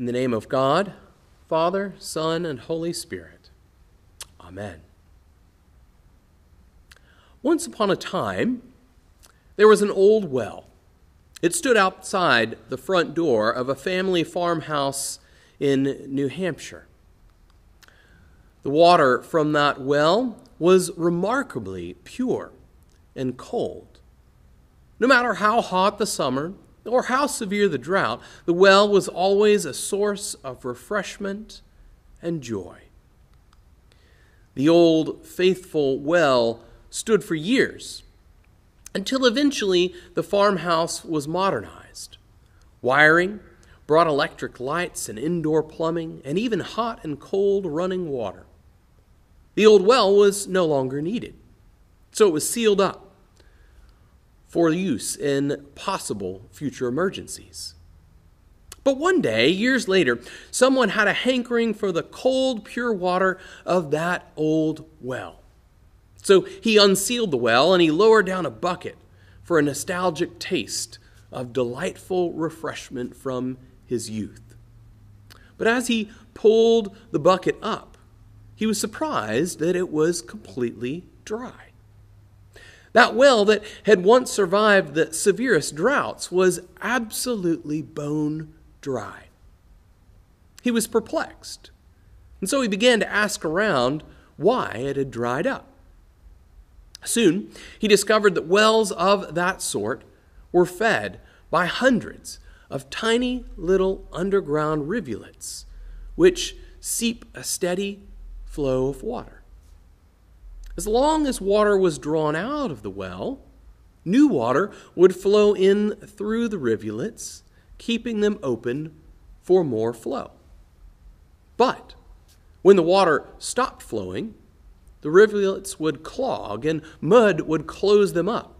In the name of God, Father, Son, and Holy Spirit. Amen. Once upon a time, there was an old well. It stood outside the front door of a family farmhouse in New Hampshire. The water from that well was remarkably pure and cold. No matter how hot the summer or how severe the drought, the well was always a source of refreshment and joy. The old faithful well stood for years until eventually the farmhouse was modernized. Wiring brought electric lights and indoor plumbing and even hot and cold running water. The old well was no longer needed, so it was sealed up for use in possible future emergencies. But one day, years later, someone had a hankering for the cold, pure water of that old well. So he unsealed the well and he lowered down a bucket for a nostalgic taste of delightful refreshment from his youth. But as he pulled the bucket up, he was surprised that it was completely dry. That well that had once survived the severest droughts was absolutely bone dry. He was perplexed, and so he began to ask around why it had dried up. Soon, he discovered that wells of that sort were fed by hundreds of tiny little underground rivulets, which seep a steady flow of water. As long as water was drawn out of the well, new water would flow in through the rivulets, keeping them open for more flow. But when the water stopped flowing, the rivulets would clog and mud would close them up.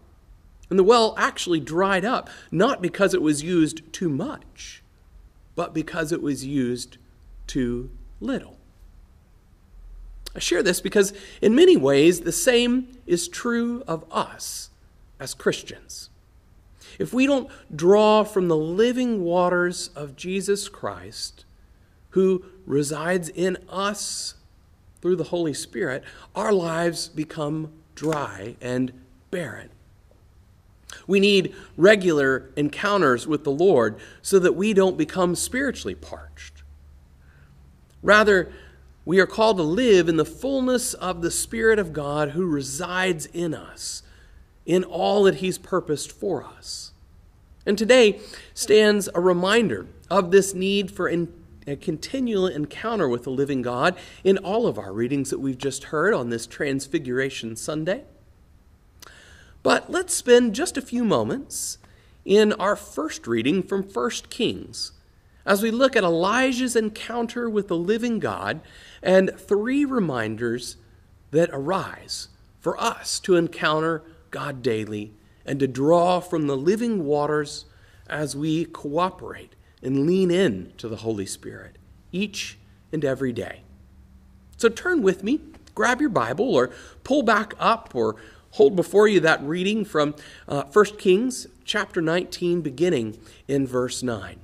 And the well actually dried up, not because it was used too much, but because it was used too little. I share this because, in many ways, the same is true of us as Christians. If we don't draw from the living waters of Jesus Christ, who resides in us through the Holy Spirit, our lives become dry and barren. We need regular encounters with the Lord so that we don't become spiritually parched. Rather, we are called to live in the fullness of the Spirit of God who resides in us, in all that He's purposed for us. And today stands a reminder of this need for in, a continual encounter with the living God in all of our readings that we've just heard on this Transfiguration Sunday. But let's spend just a few moments in our first reading from 1 Kings as we look at Elijah's encounter with the living God and three reminders that arise for us to encounter God daily and to draw from the living waters as we cooperate and lean in to the Holy Spirit each and every day. So turn with me, grab your Bible, or pull back up, or hold before you that reading from uh, 1 Kings chapter 19, beginning in verse 9.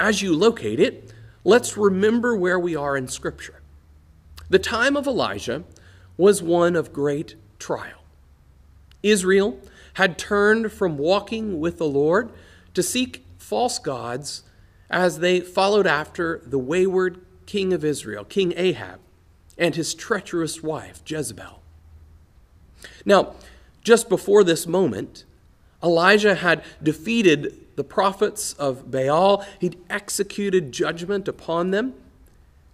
As you locate it, let's remember where we are in Scripture. The time of Elijah was one of great trial. Israel had turned from walking with the Lord to seek false gods as they followed after the wayward king of Israel, King Ahab, and his treacherous wife, Jezebel. Now, just before this moment, Elijah had defeated the prophets of Baal, he'd executed judgment upon them,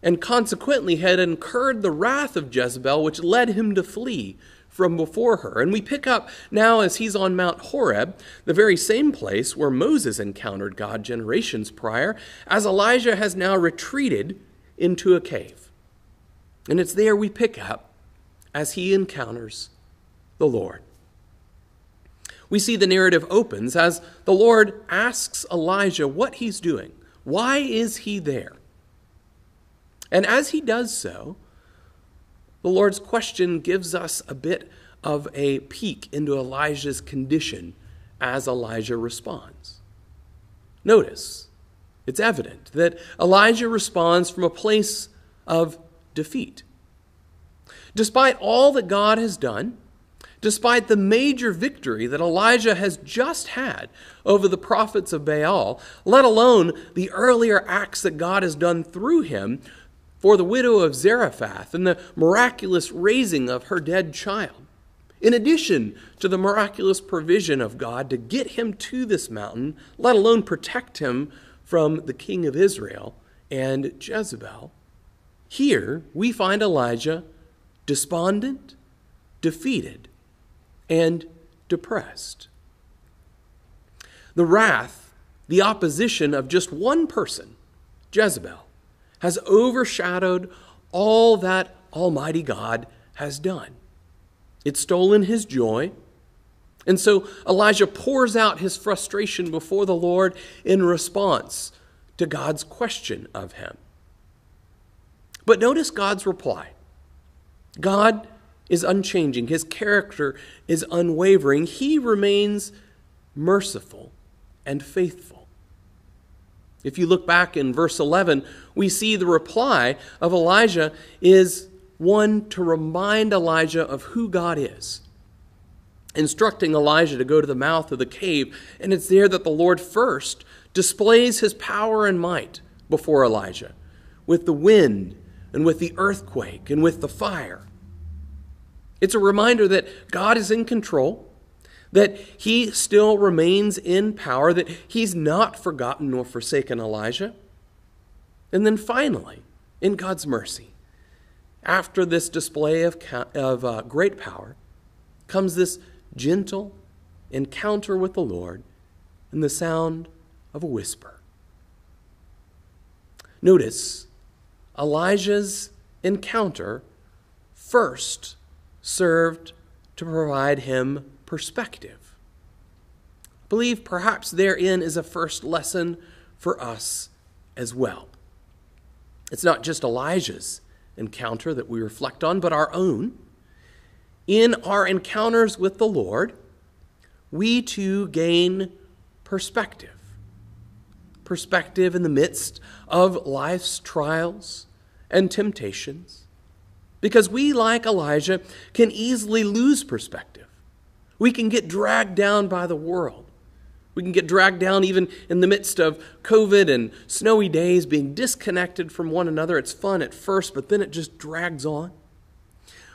and consequently had incurred the wrath of Jezebel, which led him to flee from before her. And we pick up now as he's on Mount Horeb, the very same place where Moses encountered God generations prior, as Elijah has now retreated into a cave. And it's there we pick up as he encounters the Lord we see the narrative opens as the Lord asks Elijah what he's doing. Why is he there? And as he does so, the Lord's question gives us a bit of a peek into Elijah's condition as Elijah responds. Notice it's evident that Elijah responds from a place of defeat. Despite all that God has done, despite the major victory that Elijah has just had over the prophets of Baal, let alone the earlier acts that God has done through him for the widow of Zarephath and the miraculous raising of her dead child. In addition to the miraculous provision of God to get him to this mountain, let alone protect him from the king of Israel and Jezebel, here we find Elijah despondent, defeated, and depressed. The wrath, the opposition of just one person, Jezebel, has overshadowed all that Almighty God has done. It's stolen his joy. And so Elijah pours out his frustration before the Lord in response to God's question of him. But notice God's reply God is unchanging, his character is unwavering. He remains merciful and faithful. If you look back in verse 11, we see the reply of Elijah is one to remind Elijah of who God is, instructing Elijah to go to the mouth of the cave. And it's there that the Lord first displays his power and might before Elijah with the wind and with the earthquake and with the fire. It's a reminder that God is in control, that he still remains in power, that he's not forgotten nor forsaken Elijah. And then finally, in God's mercy, after this display of, of uh, great power, comes this gentle encounter with the Lord and the sound of a whisper. Notice Elijah's encounter first served to provide him perspective. I believe perhaps therein is a first lesson for us as well. It's not just Elijah's encounter that we reflect on, but our own. In our encounters with the Lord, we too gain perspective. Perspective in the midst of life's trials and temptations. Because we, like Elijah, can easily lose perspective. We can get dragged down by the world. We can get dragged down even in the midst of COVID and snowy days, being disconnected from one another. It's fun at first, but then it just drags on.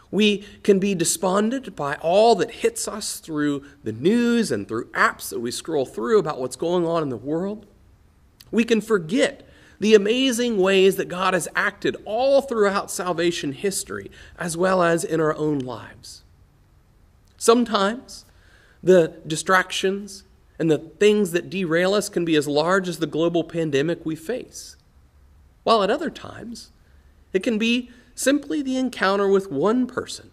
We can be despondent by all that hits us through the news and through apps that we scroll through about what's going on in the world. We can forget the amazing ways that God has acted all throughout salvation history, as well as in our own lives. Sometimes the distractions and the things that derail us can be as large as the global pandemic we face. While at other times, it can be simply the encounter with one person,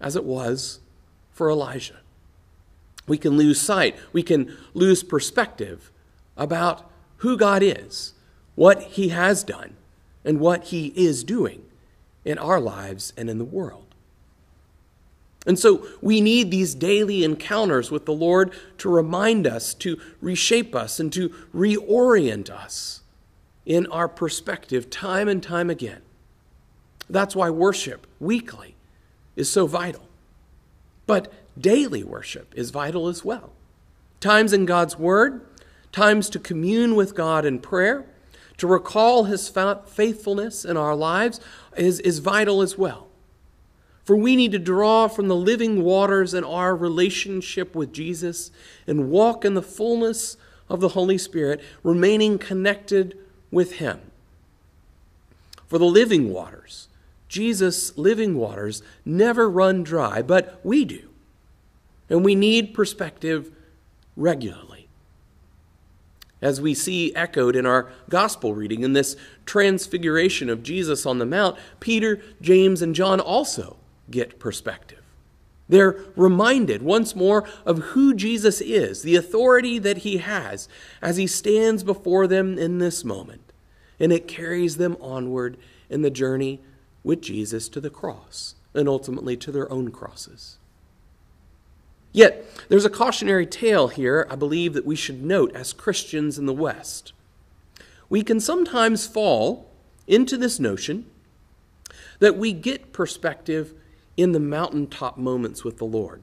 as it was for Elijah. We can lose sight, we can lose perspective about who God is, what He has done, and what He is doing in our lives and in the world. And so we need these daily encounters with the Lord to remind us, to reshape us, and to reorient us in our perspective time and time again. That's why worship weekly is so vital. But daily worship is vital as well. Times in God's Word, times to commune with God in prayer, to recall His faithfulness in our lives is, is vital as well. For we need to draw from the living waters in our relationship with Jesus and walk in the fullness of the Holy Spirit, remaining connected with Him. For the living waters, Jesus' living waters, never run dry, but we do. And we need perspective regularly. As we see echoed in our gospel reading in this transfiguration of Jesus on the Mount, Peter, James, and John also get perspective. They're reminded once more of who Jesus is, the authority that he has as he stands before them in this moment. And it carries them onward in the journey with Jesus to the cross and ultimately to their own crosses. Yet, there's a cautionary tale here, I believe, that we should note as Christians in the West. we can sometimes fall into this notion that we get perspective in the mountaintop moments with the Lord.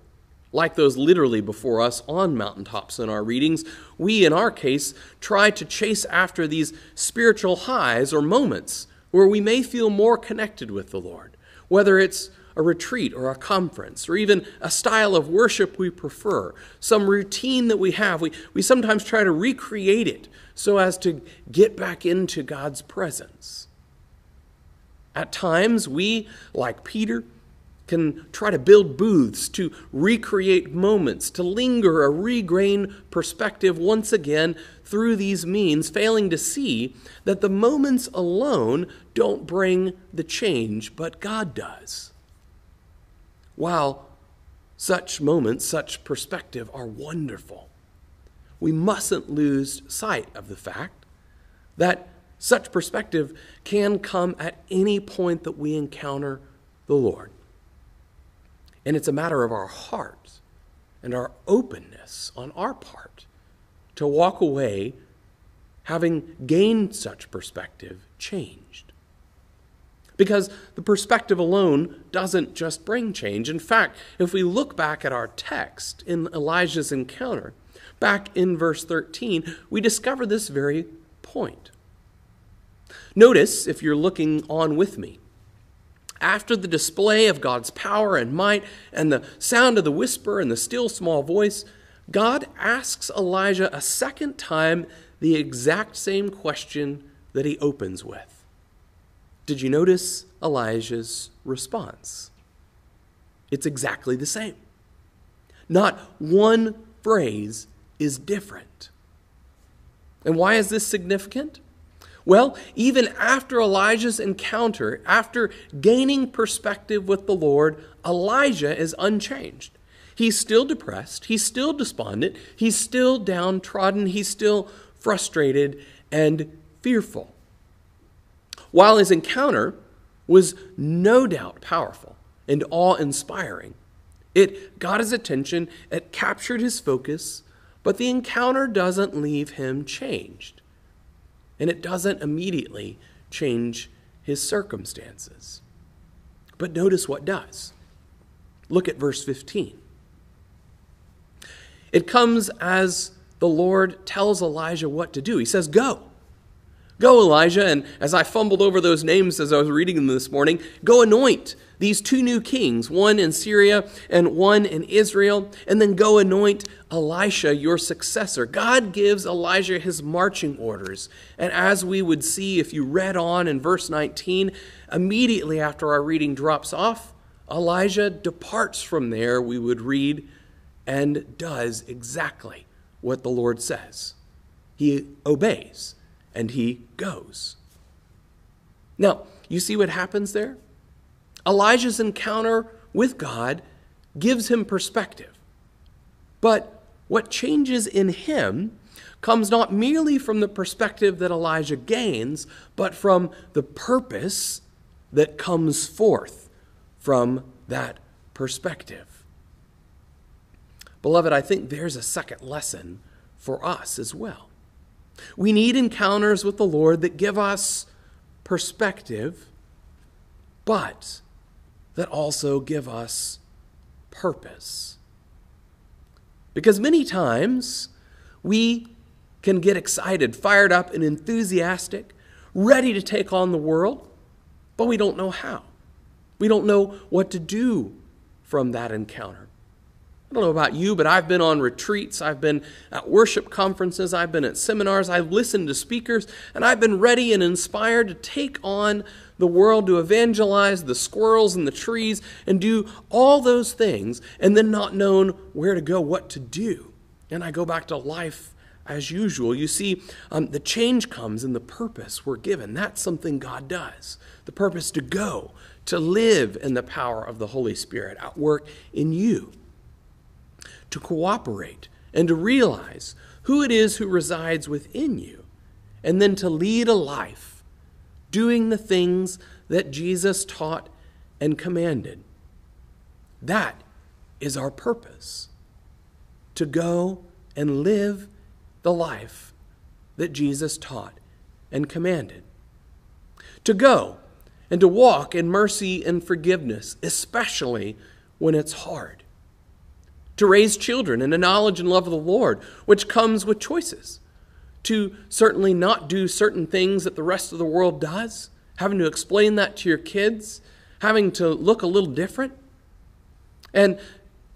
Like those literally before us on mountaintops in our readings, we, in our case, try to chase after these spiritual highs or moments where we may feel more connected with the Lord, whether it's a retreat or a conference, or even a style of worship we prefer, some routine that we have. We, we sometimes try to recreate it so as to get back into God's presence. At times, we, like Peter, can try to build booths to recreate moments, to linger or regain perspective once again through these means, failing to see that the moments alone don't bring the change, but God does. While such moments, such perspective are wonderful, we mustn't lose sight of the fact that such perspective can come at any point that we encounter the Lord. And it's a matter of our heart and our openness on our part to walk away having gained such perspective changed. Because the perspective alone doesn't just bring change. In fact, if we look back at our text in Elijah's encounter, back in verse 13, we discover this very point. Notice, if you're looking on with me, after the display of God's power and might and the sound of the whisper and the still small voice, God asks Elijah a second time the exact same question that he opens with. Did you notice Elijah's response? It's exactly the same. Not one phrase is different. And why is this significant? Well, even after Elijah's encounter, after gaining perspective with the Lord, Elijah is unchanged. He's still depressed, he's still despondent, he's still downtrodden, he's still frustrated and fearful. While his encounter was no doubt powerful and awe inspiring, it got his attention, it captured his focus, but the encounter doesn't leave him changed. And it doesn't immediately change his circumstances. But notice what does. Look at verse 15. It comes as the Lord tells Elijah what to do. He says, Go. Go, Elijah, and as I fumbled over those names as I was reading them this morning, go anoint these two new kings, one in Syria and one in Israel, and then go anoint Elisha, your successor. God gives Elijah his marching orders. And as we would see if you read on in verse 19, immediately after our reading drops off, Elijah departs from there, we would read, and does exactly what the Lord says. He obeys and he goes. Now, you see what happens there? Elijah's encounter with God gives him perspective. But what changes in him comes not merely from the perspective that Elijah gains, but from the purpose that comes forth from that perspective. Beloved, I think there's a second lesson for us as well. We need encounters with the Lord that give us perspective, but that also give us purpose. Because many times we can get excited, fired up, and enthusiastic, ready to take on the world, but we don't know how. We don't know what to do from that encounter. I don't know about you, but I've been on retreats, I've been at worship conferences, I've been at seminars, I've listened to speakers, and I've been ready and inspired to take on the world, to evangelize the squirrels and the trees, and do all those things, and then not known where to go, what to do. And I go back to life as usual. You see, um, the change comes in the purpose we're given. That's something God does. The purpose to go, to live in the power of the Holy Spirit at work in you to cooperate and to realize who it is who resides within you, and then to lead a life doing the things that Jesus taught and commanded. That is our purpose to go and live the life that Jesus taught and commanded. To go and to walk in mercy and forgiveness, especially when it's hard. To raise children in the knowledge and love of the Lord, which comes with choices. To certainly not do certain things that the rest of the world does, having to explain that to your kids, having to look a little different. And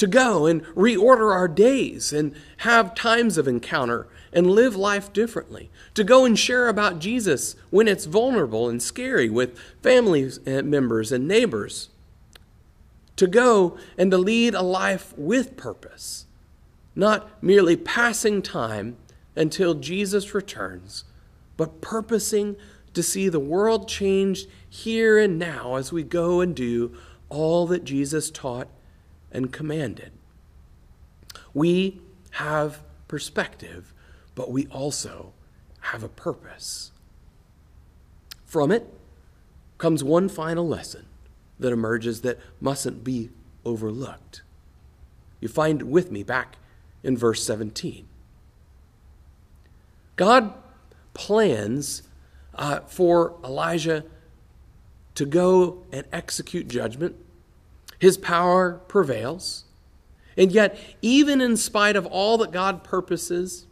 to go and reorder our days and have times of encounter and live life differently. To go and share about Jesus when it's vulnerable and scary with family members and neighbors. To go and to lead a life with purpose, not merely passing time until Jesus returns, but purposing to see the world changed here and now as we go and do all that Jesus taught and commanded. We have perspective, but we also have a purpose. From it comes one final lesson that emerges that mustn't be overlooked. You find with me back in verse 17. God plans uh, for Elijah to go and execute judgment his power prevails. And yet, even in spite of all that God purposes,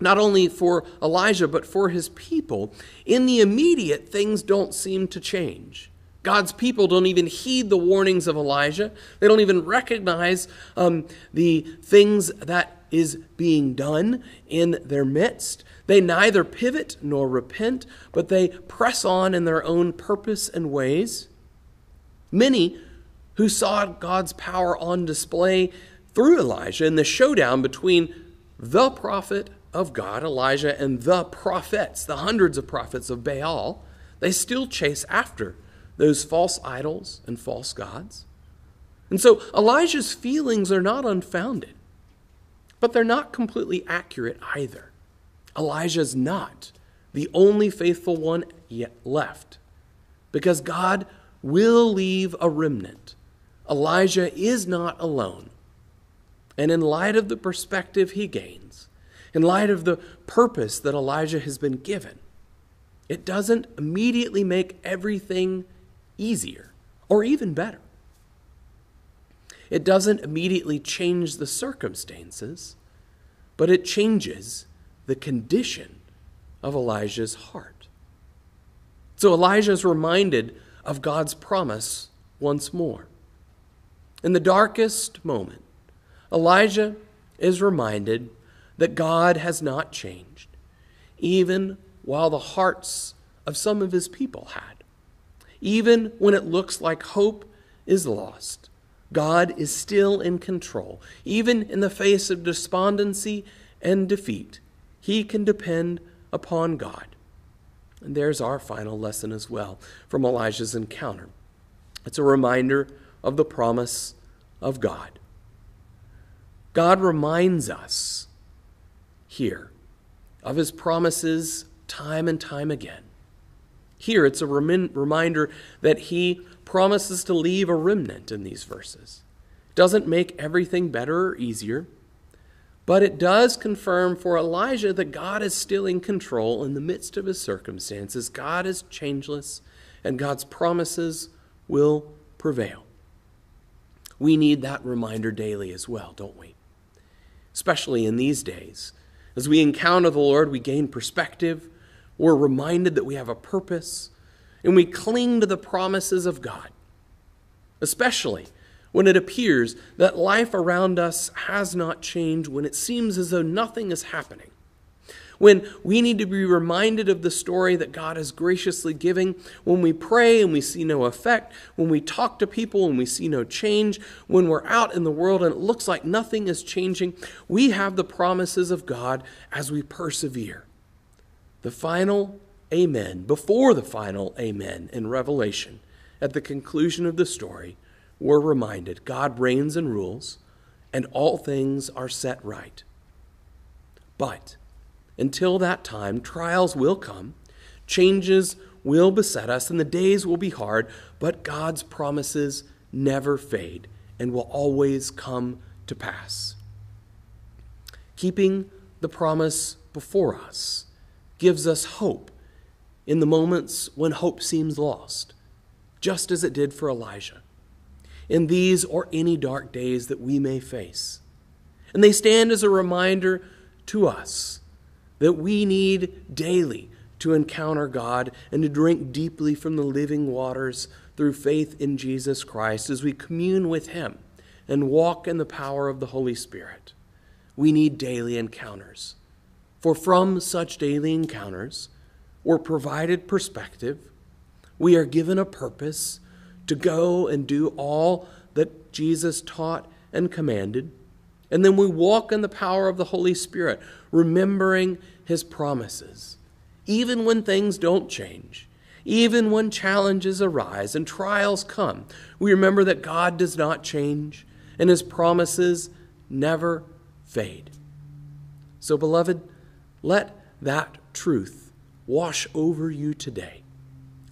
not only for Elijah, but for his people, in the immediate, things don't seem to change. God's people don't even heed the warnings of Elijah. They don't even recognize um, the things that is being done in their midst. They neither pivot nor repent, but they press on in their own purpose and ways. Many who saw God's power on display through Elijah in the showdown between the prophet of God, Elijah, and the prophets, the hundreds of prophets of Baal, they still chase after those false idols and false gods. And so Elijah's feelings are not unfounded, but they're not completely accurate either. Elijah's not the only faithful one yet left because God will leave a remnant Elijah is not alone. And in light of the perspective he gains, in light of the purpose that Elijah has been given, it doesn't immediately make everything easier or even better. It doesn't immediately change the circumstances, but it changes the condition of Elijah's heart. So Elijah is reminded of God's promise once more. In the darkest moment, Elijah is reminded that God has not changed, even while the hearts of some of his people had. Even when it looks like hope is lost, God is still in control. Even in the face of despondency and defeat, he can depend upon God. And there's our final lesson as well from Elijah's encounter. It's a reminder of the promise of God. God reminds us here of his promises time and time again. Here, it's a rem- reminder that he promises to leave a remnant in these verses. Doesn't make everything better or easier, but it does confirm for Elijah that God is still in control in the midst of his circumstances. God is changeless, and God's promises will prevail. We need that reminder daily as well, don't we? Especially in these days. As we encounter the Lord, we gain perspective, we're reminded that we have a purpose, and we cling to the promises of God. Especially when it appears that life around us has not changed, when it seems as though nothing is happening when we need to be reminded of the story that God is graciously giving, when we pray and we see no effect, when we talk to people and we see no change, when we're out in the world and it looks like nothing is changing, we have the promises of God as we persevere. The final amen, before the final amen in Revelation, at the conclusion of the story, we're reminded God reigns and rules, and all things are set right. But until that time, trials will come, changes will beset us, and the days will be hard, but God's promises never fade and will always come to pass. Keeping the promise before us gives us hope in the moments when hope seems lost, just as it did for Elijah, in these or any dark days that we may face. And they stand as a reminder to us that we need daily to encounter God and to drink deeply from the living waters through faith in Jesus Christ as we commune with Him and walk in the power of the Holy Spirit. We need daily encounters. For from such daily encounters, we're provided perspective, we are given a purpose to go and do all that Jesus taught and commanded. And then we walk in the power of the Holy Spirit, remembering his promises. Even when things don't change, even when challenges arise and trials come, we remember that God does not change and his promises never fade. So, beloved, let that truth wash over you today.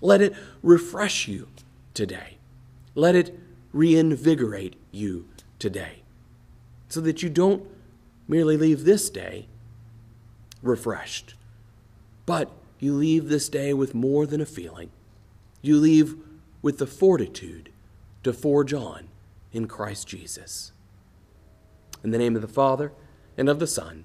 Let it refresh you today. Let it reinvigorate you today so that you don't merely leave this day refreshed, but you leave this day with more than a feeling. You leave with the fortitude to forge on in Christ Jesus. In the name of the Father, and of the Son,